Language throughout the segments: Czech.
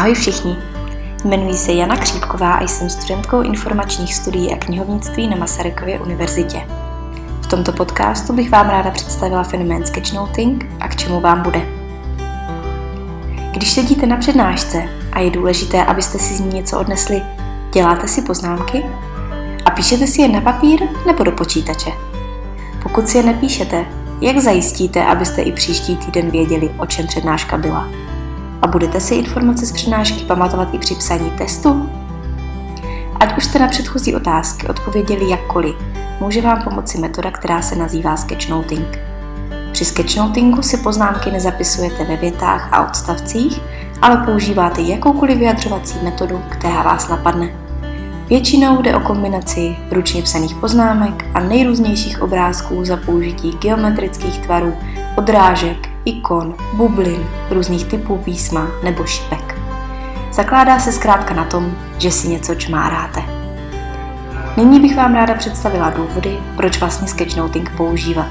Ahoj všichni, jmenuji se Jana Křípková a jsem studentkou informačních studií a knihovnictví na Masarykově univerzitě. V tomto podcastu bych vám ráda představila fenomén sketchnoting a k čemu vám bude. Když sedíte na přednášce a je důležité, abyste si z ní něco odnesli, děláte si poznámky a píšete si je na papír nebo do počítače. Pokud si je nepíšete, jak zajistíte, abyste i příští týden věděli, o čem přednáška byla? A budete si informace z přednášky pamatovat i při psaní testu? Ať už jste na předchozí otázky odpověděli jakkoliv, může vám pomoci metoda, která se nazývá sketchnoting. Při sketchnotingu si poznámky nezapisujete ve větách a odstavcích, ale používáte jakoukoliv vyjadřovací metodu, která vás napadne. Většinou jde o kombinaci ručně psaných poznámek a nejrůznějších obrázků za použití geometrických tvarů, odrážek, ikon, bublin, různých typů písma nebo šipek. Zakládá se zkrátka na tom, že si něco čmáráte. Nyní bych vám ráda představila důvody, proč vlastně sketchnoting používat.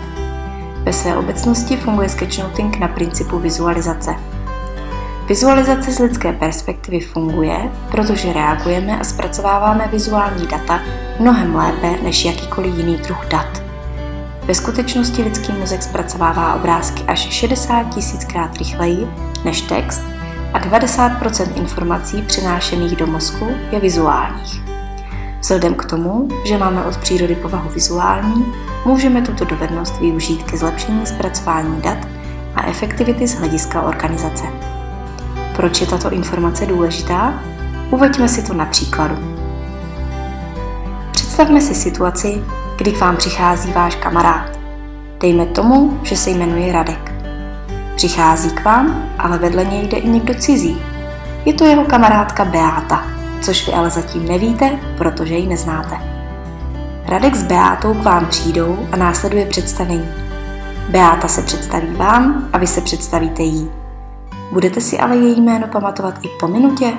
Ve své obecnosti funguje sketchnoting na principu vizualizace – Vizualizace z lidské perspektivy funguje, protože reagujeme a zpracováváme vizuální data mnohem lépe než jakýkoliv jiný druh dat. Ve skutečnosti lidský mozek zpracovává obrázky až 60 tisíckrát rychleji než text a 90% informací přenášených do mozku je vizuálních. Vzhledem k tomu, že máme od přírody povahu vizuální, můžeme tuto dovednost využít ke zlepšení zpracování dat a efektivity z hlediska organizace. Proč je tato informace důležitá? Uveďme si to na příkladu. Představme si situaci, kdy k vám přichází váš kamarád. Dejme tomu, že se jmenuje Radek. Přichází k vám, ale vedle něj jde i někdo cizí. Je to jeho kamarádka Beáta, což vy ale zatím nevíte, protože ji neznáte. Radek s Beátou k vám přijdou a následuje představení. Beáta se představí vám a vy se představíte jí. Budete si ale její jméno pamatovat i po minutě?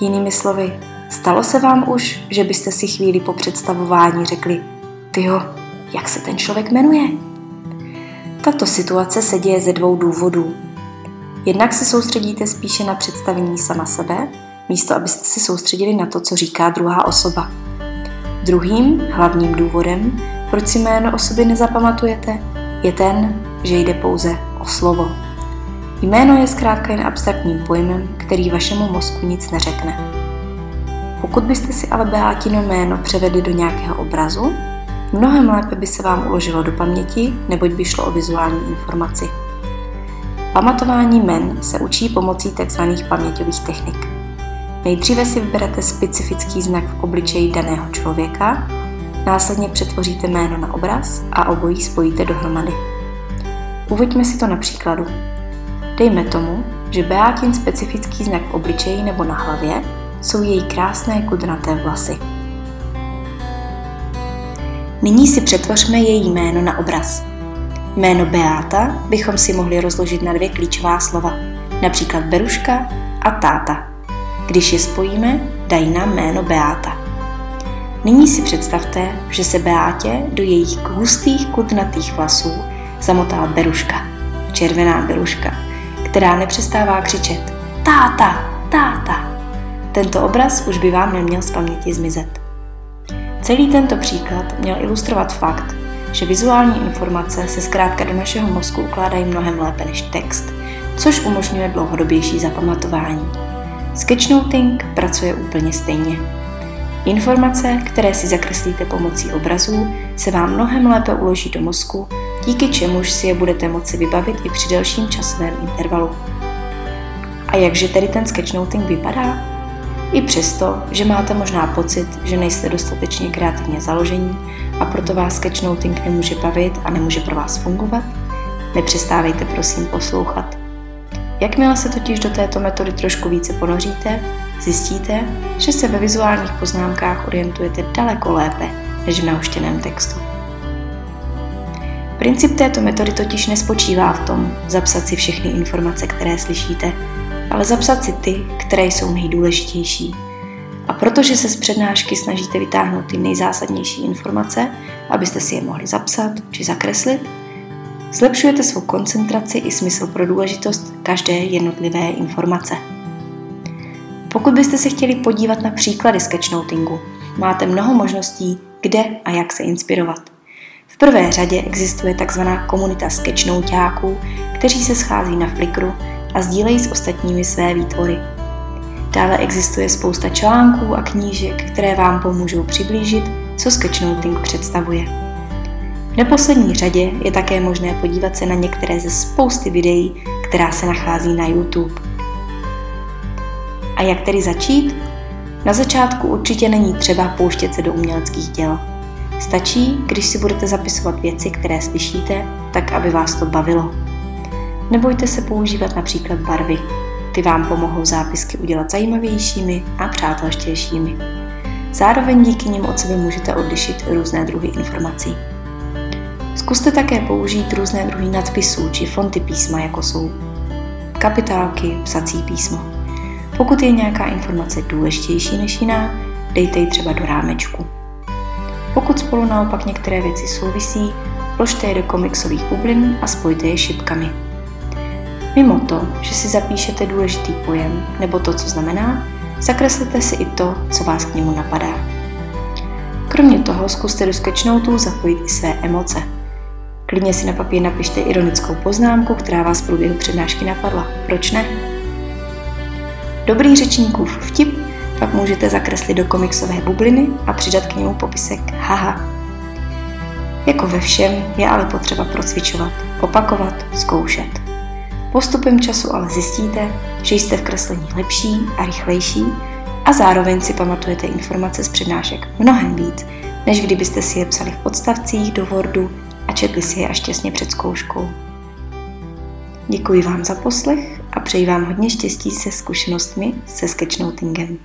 Jinými slovy, stalo se vám už, že byste si chvíli po představování řekli, tyjo, jak se ten člověk jmenuje? Tato situace se děje ze dvou důvodů. Jednak se soustředíte spíše na představení sama sebe, místo abyste se soustředili na to, co říká druhá osoba. Druhým hlavním důvodem, proč si jméno osoby nezapamatujete, je ten, že jde pouze o slovo. Jméno je zkrátka jen abstraktním pojmem, který vašemu mozku nic neřekne. Pokud byste si ale Beátino jméno převedli do nějakého obrazu, mnohem lépe by se vám uložilo do paměti, neboť by šlo o vizuální informaci. Pamatování men se učí pomocí tzv. paměťových technik. Nejdříve si vyberete specifický znak v obličeji daného člověka, následně přetvoříte jméno na obraz a obojí spojíte dohromady. Uveďme si to na příkladu. Dejme tomu, že Beátin specifický znak v obličeji nebo na hlavě jsou její krásné kudrnaté vlasy. Nyní si přetvořme její jméno na obraz. Jméno Beáta bychom si mohli rozložit na dvě klíčová slova, například Beruška a táta. Když je spojíme, dají nám jméno Beáta. Nyní si představte, že se Beátě do jejich hustých kudnatých vlasů zamotá Beruška, červená Beruška, která nepřestává křičet Táta, táta. Tento obraz už by vám neměl z paměti zmizet. Celý tento příklad měl ilustrovat fakt, že vizuální informace se zkrátka do našeho mozku ukládají mnohem lépe než text, což umožňuje dlouhodobější zapamatování. Sketchnoting pracuje úplně stejně. Informace, které si zakreslíte pomocí obrazů, se vám mnohem lépe uloží do mozku díky čemuž si je budete moci vybavit i při delším časovém intervalu. A jakže tedy ten sketchnoting vypadá? I přesto, že máte možná pocit, že nejste dostatečně kreativně založení a proto vás sketchnoting nemůže bavit a nemůže pro vás fungovat, nepřestávejte prosím poslouchat. Jakmile se totiž do této metody trošku více ponoříte, zjistíte, že se ve vizuálních poznámkách orientujete daleko lépe než v nauštěném textu. Princip této metody totiž nespočívá v tom zapsat si všechny informace, které slyšíte, ale zapsat si ty, které jsou nejdůležitější. A protože se z přednášky snažíte vytáhnout ty nejzásadnější informace, abyste si je mohli zapsat či zakreslit, zlepšujete svou koncentraci i smysl pro důležitost každé jednotlivé informace. Pokud byste se chtěli podívat na příklady sketchnotingu, máte mnoho možností, kde a jak se inspirovat. V prvé řadě existuje tzv. komunita sketchnotáků, kteří se schází na Flickru a sdílejí s ostatními své výtvory. Dále existuje spousta článků a knížek, které vám pomůžou přiblížit, co sketchnoting představuje. V neposlední řadě je také možné podívat se na některé ze spousty videí, která se nachází na YouTube. A jak tedy začít? Na začátku určitě není třeba pouštět se do uměleckých děl. Stačí, když si budete zapisovat věci, které slyšíte, tak aby vás to bavilo. Nebojte se používat například barvy. Ty vám pomohou zápisky udělat zajímavějšími a přátelštějšími. Zároveň díky nim od sebe můžete odlišit různé druhy informací. Zkuste také použít různé druhy nadpisů či fonty písma, jako jsou kapitálky, psací písmo. Pokud je nějaká informace důležitější než jiná, dejte ji třeba do rámečku. Pokud spolu naopak některé věci souvisí, vložte je do komiksových bublin a spojte je šipkami. Mimo to, že si zapíšete důležitý pojem nebo to, co znamená, zakreslete si i to, co vás k němu napadá. Kromě toho zkuste do sketchnotu zapojit i své emoce. Klidně si na papír napište ironickou poznámku, která vás v průběhu přednášky napadla. Proč ne? Dobrý řečníkův vtip pak můžete zakreslit do komiksové bubliny a přidat k němu popisek haha. Jako ve všem je ale potřeba procvičovat, opakovat, zkoušet. Postupem času ale zjistíte, že jste v kreslení lepší a rychlejší a zároveň si pamatujete informace z přednášek mnohem víc, než kdybyste si je psali v odstavcích do Wordu a četli si je až těsně před zkouškou. Děkuji vám za poslech a přeji vám hodně štěstí se zkušenostmi se sketchnotingem.